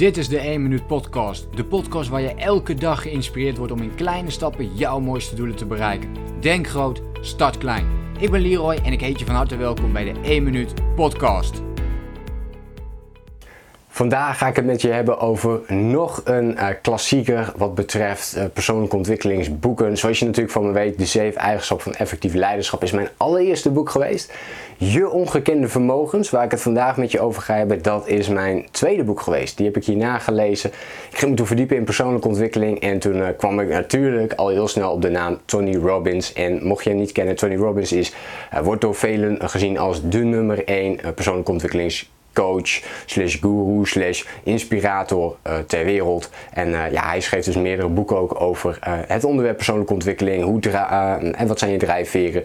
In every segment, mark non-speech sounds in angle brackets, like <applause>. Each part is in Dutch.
Dit is de 1 Minuut Podcast. De podcast waar je elke dag geïnspireerd wordt om in kleine stappen jouw mooiste doelen te bereiken. Denk groot, start klein. Ik ben Leroy en ik heet je van harte welkom bij de 1 Minuut Podcast. Vandaag ga ik het met je hebben over nog een uh, klassieker wat betreft uh, persoonlijke ontwikkelingsboeken. Zoals je natuurlijk van me weet, De 7 Eigenschappen van Effectief Leiderschap is mijn allereerste boek geweest. Je Ongekende Vermogens, waar ik het vandaag met je over ga hebben, dat is mijn tweede boek geweest. Die heb ik hierna gelezen. Ik ging me toen verdiepen in persoonlijke ontwikkeling en toen uh, kwam ik natuurlijk al heel snel op de naam Tony Robbins. En mocht je hem niet kennen, Tony Robbins is, wordt door velen gezien als de nummer 1 persoonlijke ontwikkelings coach, slash guru, slash inspirator uh, ter wereld. En uh, ja, hij schreef dus meerdere boeken ook over uh, het onderwerp persoonlijke ontwikkeling. Hoe en wat zijn je drijfveren?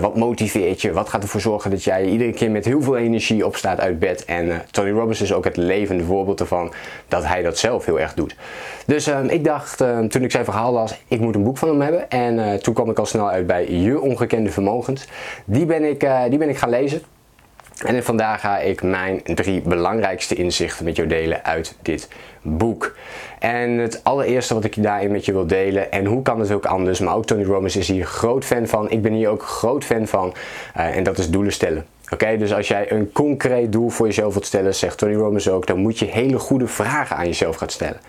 wat motiveert je? Wat gaat ervoor zorgen dat jij iedere keer met heel veel energie opstaat uit bed? En Tony Robbins is ook het levende voorbeeld ervan dat hij dat zelf heel erg doet. Dus ehm, ik dacht, ehm, toen ik zijn verhaal las, ik moet een boek van hem hebben. En toen kwam ik al snel uit bij Je Ongekende Vermogens. Die ben ik, die ben ik gaan lezen. En vandaag ga ik mijn drie belangrijkste inzichten met jou delen uit dit boek. En het allereerste wat ik daarin met je wil delen, en hoe kan het ook anders, maar ook Tony Robbins is hier groot fan van. Ik ben hier ook groot fan van, uh, en dat is doelen stellen. Oké, dus als jij een concreet doel voor jezelf wilt stellen, zegt Tony Robbins ook, dan moet je hele goede vragen aan jezelf gaan stellen.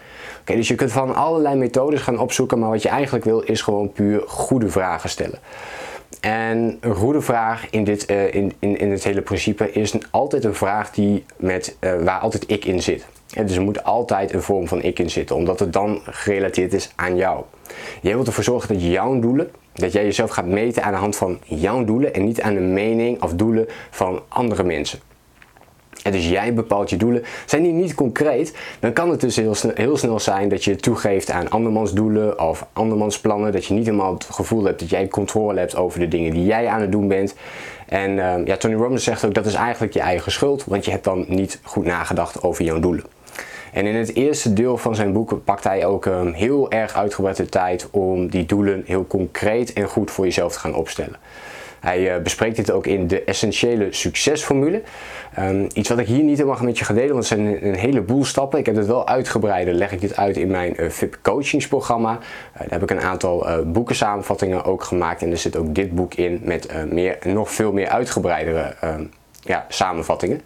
Oké, dus je kunt van allerlei methodes gaan opzoeken, maar wat je eigenlijk wil is gewoon puur goede vragen stellen. En een goede vraag in, dit, uh, in, in, in het hele principe is altijd een vraag die met, uh, waar altijd ik in zit. En dus er moet altijd een vorm van ik in zitten, omdat het dan gerelateerd is aan jou. Jij wilt ervoor zorgen dat jouw doelen, dat jij jezelf gaat meten aan de hand van jouw doelen en niet aan de mening of doelen van andere mensen. En dus jij bepaalt je doelen. Zijn die niet concreet, dan kan het dus heel snel, heel snel zijn dat je toegeeft aan andermans doelen of andermans plannen. Dat je niet helemaal het gevoel hebt dat jij controle hebt over de dingen die jij aan het doen bent. En uh, ja, Tony Robbins zegt ook dat is eigenlijk je eigen schuld, want je hebt dan niet goed nagedacht over jouw doelen. En in het eerste deel van zijn boek pakt hij ook um, heel erg uitgebreid de tijd om die doelen heel concreet en goed voor jezelf te gaan opstellen. Hij uh, bespreekt dit ook in de essentiële succesformule. Um, iets wat ik hier niet helemaal met je ga delen, want het zijn een, heleboel stappen. Ik heb het wel uitgebreider, leg ik dit uit in mijn uh, VIP coachingsprogramma. Uh, daar heb ik een aantal boeken samenvattingen ook gemaakt en er zit ook dit boek in met meer, nog veel meer uitgebreidere um, ja, samenvattingen.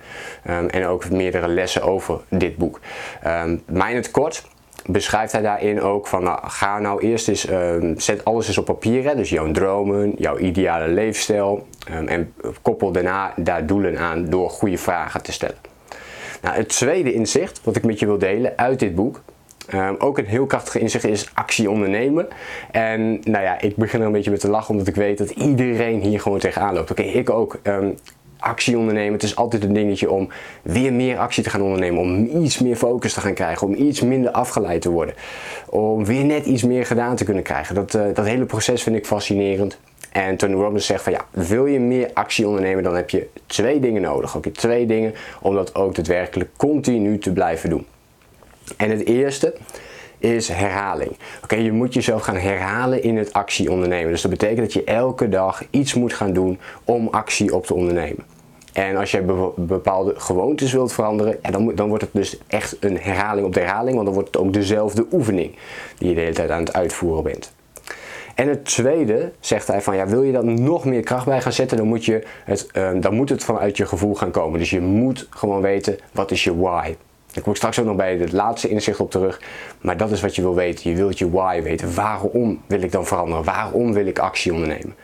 Um, en ook meerdere lessen over dit boek. Um, mijn het kort beschrijft hij daarin ook van nou, ga nou eerst eens, um, zet alles eens op papier, hè, dus jouw dromen, jouw ideale leefstijl um, en koppel daarna daar doelen aan door goede vragen te stellen. Nou, het tweede inzicht wat ik met je wil delen uit dit boek, um, ook een heel krachtige inzicht is actie ondernemen. En nou ja, ik begin er een beetje met te lachen omdat ik weet dat iedereen hier gewoon tegenaan loopt. Oké, ik ook actie ondernemen. Het is altijd een dingetje om weer meer actie te gaan ondernemen. Om iets meer focus te gaan krijgen. Om iets minder afgeleid te worden. Om weer net iets meer gedaan te kunnen krijgen. Dat, uh, dat hele proces vind ik fascinerend. En Tony Robbins zegt van ja, wil je meer actie ondernemen, dan heb je twee dingen nodig. Ook twee dingen om dat ook daadwerkelijk continu te blijven doen. En het eerste is herhaling. Oké, je moet jezelf gaan herhalen in het actie ondernemen. Dus dat betekent dat je elke dag iets moet gaan doen om actie op te ondernemen. En als je bepaalde gewoontes wilt veranderen, dan, dan wordt het dus echt een herhaling op de herhaling, want dan wordt het ook dezelfde oefening die je de hele tijd aan het uitvoeren bent. En het tweede zegt hij van ja, wil je daar nog meer kracht bij gaan zetten, dan moet, je het, uh, dan moet het vanuit je gevoel gaan komen. Dus je moet gewoon weten wat is je why. Ik kom straks ook nog bij het laatste inzicht op terug. Maar dat is wat je wil weten. Je wilt je why weten. Waarom wil ik dan veranderen? Waarom wil ik actie ondernemen?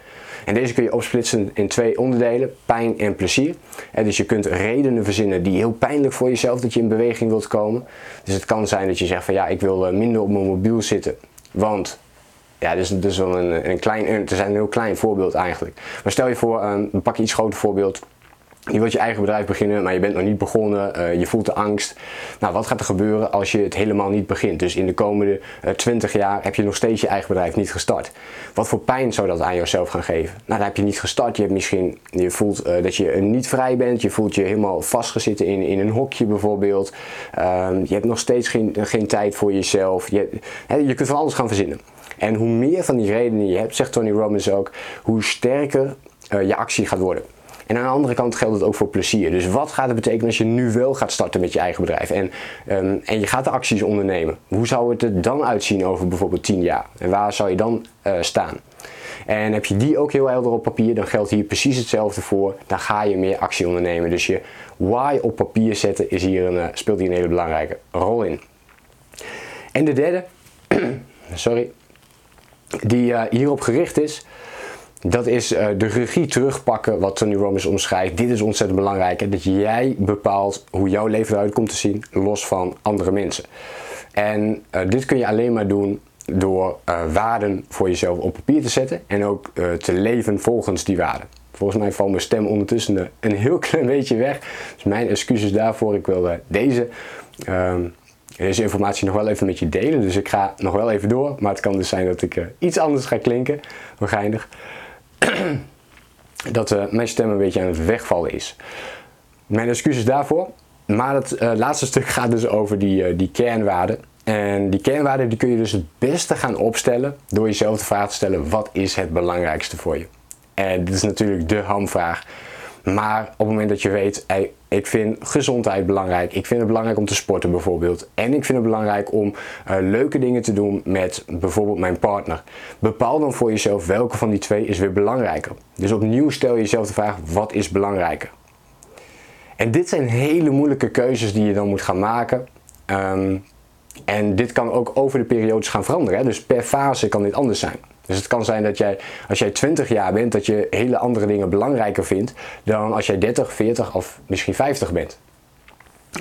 En deze kun je opsplitsen in twee onderdelen, pijn en plezier. En dus je kunt redenen verzinnen die heel pijnlijk voor jezelf dat je in beweging wilt komen. Dus het kan zijn dat je zegt van ja, ik wil eh, minder op mijn mobiel zitten, want ja, dus, dus wel een, een klein, het is een heel klein voorbeeld eigenlijk. Maar stel je voor, um, pak je iets groter voorbeeld. Je wilt je eigen bedrijf beginnen, maar je bent nog niet begonnen. Uh, je voelt de angst. Nou, wat gaat er gebeuren als je het helemaal niet begint? Dus in de komende uh, eh, 20 jaar heb je nog steeds je eigen bedrijf niet gestart. Wat voor pijn zou dat aan jezelf gaan geven? Nou, dan heb je niet gestart. Je hebt misschien, je voelt uh, dat je niet vrij bent. Je voelt je helemaal vastgezitten in, in een hokje bijvoorbeeld. Ehm, je hebt nog steeds geen, geen tijd voor jezelf. Je, je kunt van alles gaan verzinnen. En hoe meer van die redenen je hebt, zegt Tony Robbins ook, hoe sterker je actie gaat worden. En aan de andere kant geldt het ook voor plezier. Dus wat gaat het betekenen als je nu wel gaat starten met je eigen bedrijf en, ehm, en je gaat de acties ondernemen? Hoe zou het er dan uitzien over bijvoorbeeld 10 jaar? En waar zou je dan uh, staan? En heb je die ook heel helder op papier, dan geldt hier precies hetzelfde voor. Dan ga je meer actie ondernemen. Dus je why op papier zetten is hier een, speelt hier een hele belangrijke rol in. En de derde, <clears throat> sorry, die uh, hierop gericht is, dat is uh, de regie terugpakken wat Tony Robbins omschrijft. Dit is ontzettend belangrijk. Dat jij bepaalt hoe jouw leven eruit komt te zien, los van andere mensen. En uh, dit kun je alleen maar doen door waarden voor jezelf op papier te zetten en ook te leven volgens die waarden. Volgens mij valt mijn stem ondertussen een heel <laughs> klein beetje weg. Dus mijn excuses daarvoor. Ik wil deze um, deze informatie nog wel even met je delen. Dus ik ga nog wel even door. Maar het kan dus zijn dat ik iets anders ga klinken. Waarschijnlijk. <clears throat> dat uh, mijn stem een beetje aan het wegvallen is. Mijn excuses daarvoor. Maar het uh, laatste <laughs> stuk gaat dus over die, die kernwaarden. En die kernwaarden die kun je dus het beste gaan opstellen door jezelf de vraag te stellen: wat is het belangrijkste voor je? En dit is natuurlijk de hamvraag. Maar op het moment dat je weet, ik vind gezondheid belangrijk, ik vind het belangrijk om te sporten bijvoorbeeld. En ik vind het belangrijk om uh, leuke dingen te doen met bijvoorbeeld mijn partner. Bepaal dan voor jezelf welke van die twee is weer belangrijker. Dus opnieuw stel je jezelf de vraag, wat is belangrijker? En dit zijn hele moeilijke keuzes die je dan moet gaan maken. Um, en dit kan ook over de periodes gaan veranderen. Hè? Dus per fase kan dit anders zijn. Dus het kan zijn dat jij, als jij 20 jaar bent, dat je hele andere dingen belangrijker vindt dan als jij 30, 40 of misschien 50 bent.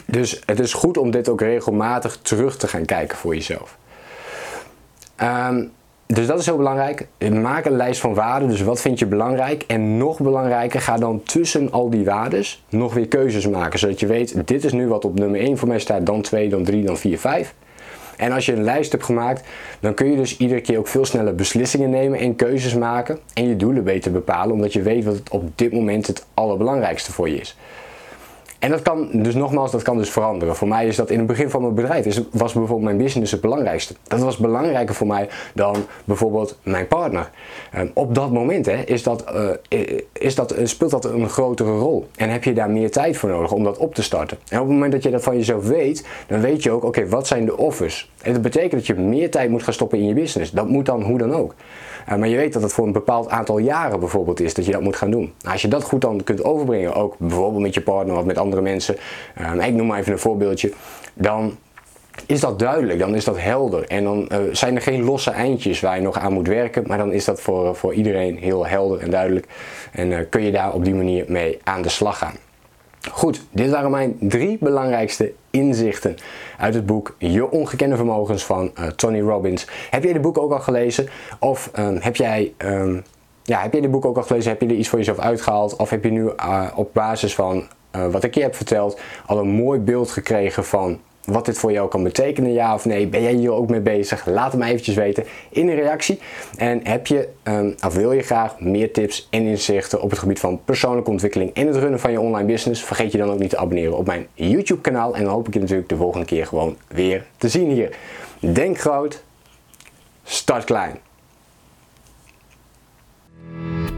Dus het is goed om dit ook regelmatig terug te gaan kijken voor jezelf. Um, dus dat is heel belangrijk. Maak een lijst van waarden. Dus wat vind je belangrijk? En nog belangrijker, ga dan tussen al die waarden nog weer keuzes maken. Zodat je weet, dit is nu wat op nummer 1 voor mij staat, dan 2, dan 3, dan 4, 5. En als je een lijst hebt gemaakt, dan kun je dus iedere keer ook veel sneller beslissingen nemen en keuzes maken. En je doelen beter bepalen, omdat je weet wat op dit moment het allerbelangrijkste voor je is. En dat kan, dus nogmaals, dat kan dus veranderen. Voor mij is dat in het begin van mijn bedrijf, is, was bijvoorbeeld mijn business het belangrijkste. Dat was belangrijker voor mij dan bijvoorbeeld mijn partner. Um, op dat moment hè, is dat, uh, is dat, speelt dat een grotere rol. En heb je daar meer tijd voor nodig om dat op te starten. En op het moment dat je dat van jezelf weet, dan weet je ook, oké, wat zijn de offers? En dat betekent dat je meer tijd moet gaan stoppen in je business. Dat moet dan hoe dan ook. Uh, maar je weet dat het voor een bepaald aantal jaren bijvoorbeeld is dat je dat moet gaan doen. Nou, als je dat goed dan kunt overbrengen, ook bijvoorbeeld met je partner of met andere mensen. Uh, ik noem maar even een voorbeeldje. Dan is dat duidelijk, dan is dat helder. En dan uh, zijn er geen losse eindjes waar je nog aan moet werken, maar dan is dat voor, voor iedereen heel helder en duidelijk. En uh, kun je daar op die manier mee aan de slag gaan. Goed, dit waren mijn drie belangrijkste inzichten uit het boek Je Ongekende Vermogens van Tony Robbins. Heb jij de boek ook al gelezen? Of um, heb jij. Um, ja, heb je de boek ook al gelezen? Heb je er iets voor jezelf uitgehaald? Of heb je nu op basis van uh, wat ik je heb verteld al een mooi beeld gekregen van wat dit voor jou kan betekenen, ja of nee. Ben jij hier ook mee bezig? Laat het me eventjes weten in een reactie. En heb je, um, of wil je graag meer tips en inzichten op het gebied van persoonlijke ontwikkeling en het runnen van je online business? Vergeet je dan ook niet te abonneren op mijn YouTube kanaal. En dan hoop ik je natuurlijk de volgende keer gewoon weer te zien hier. Denk groot, start klein.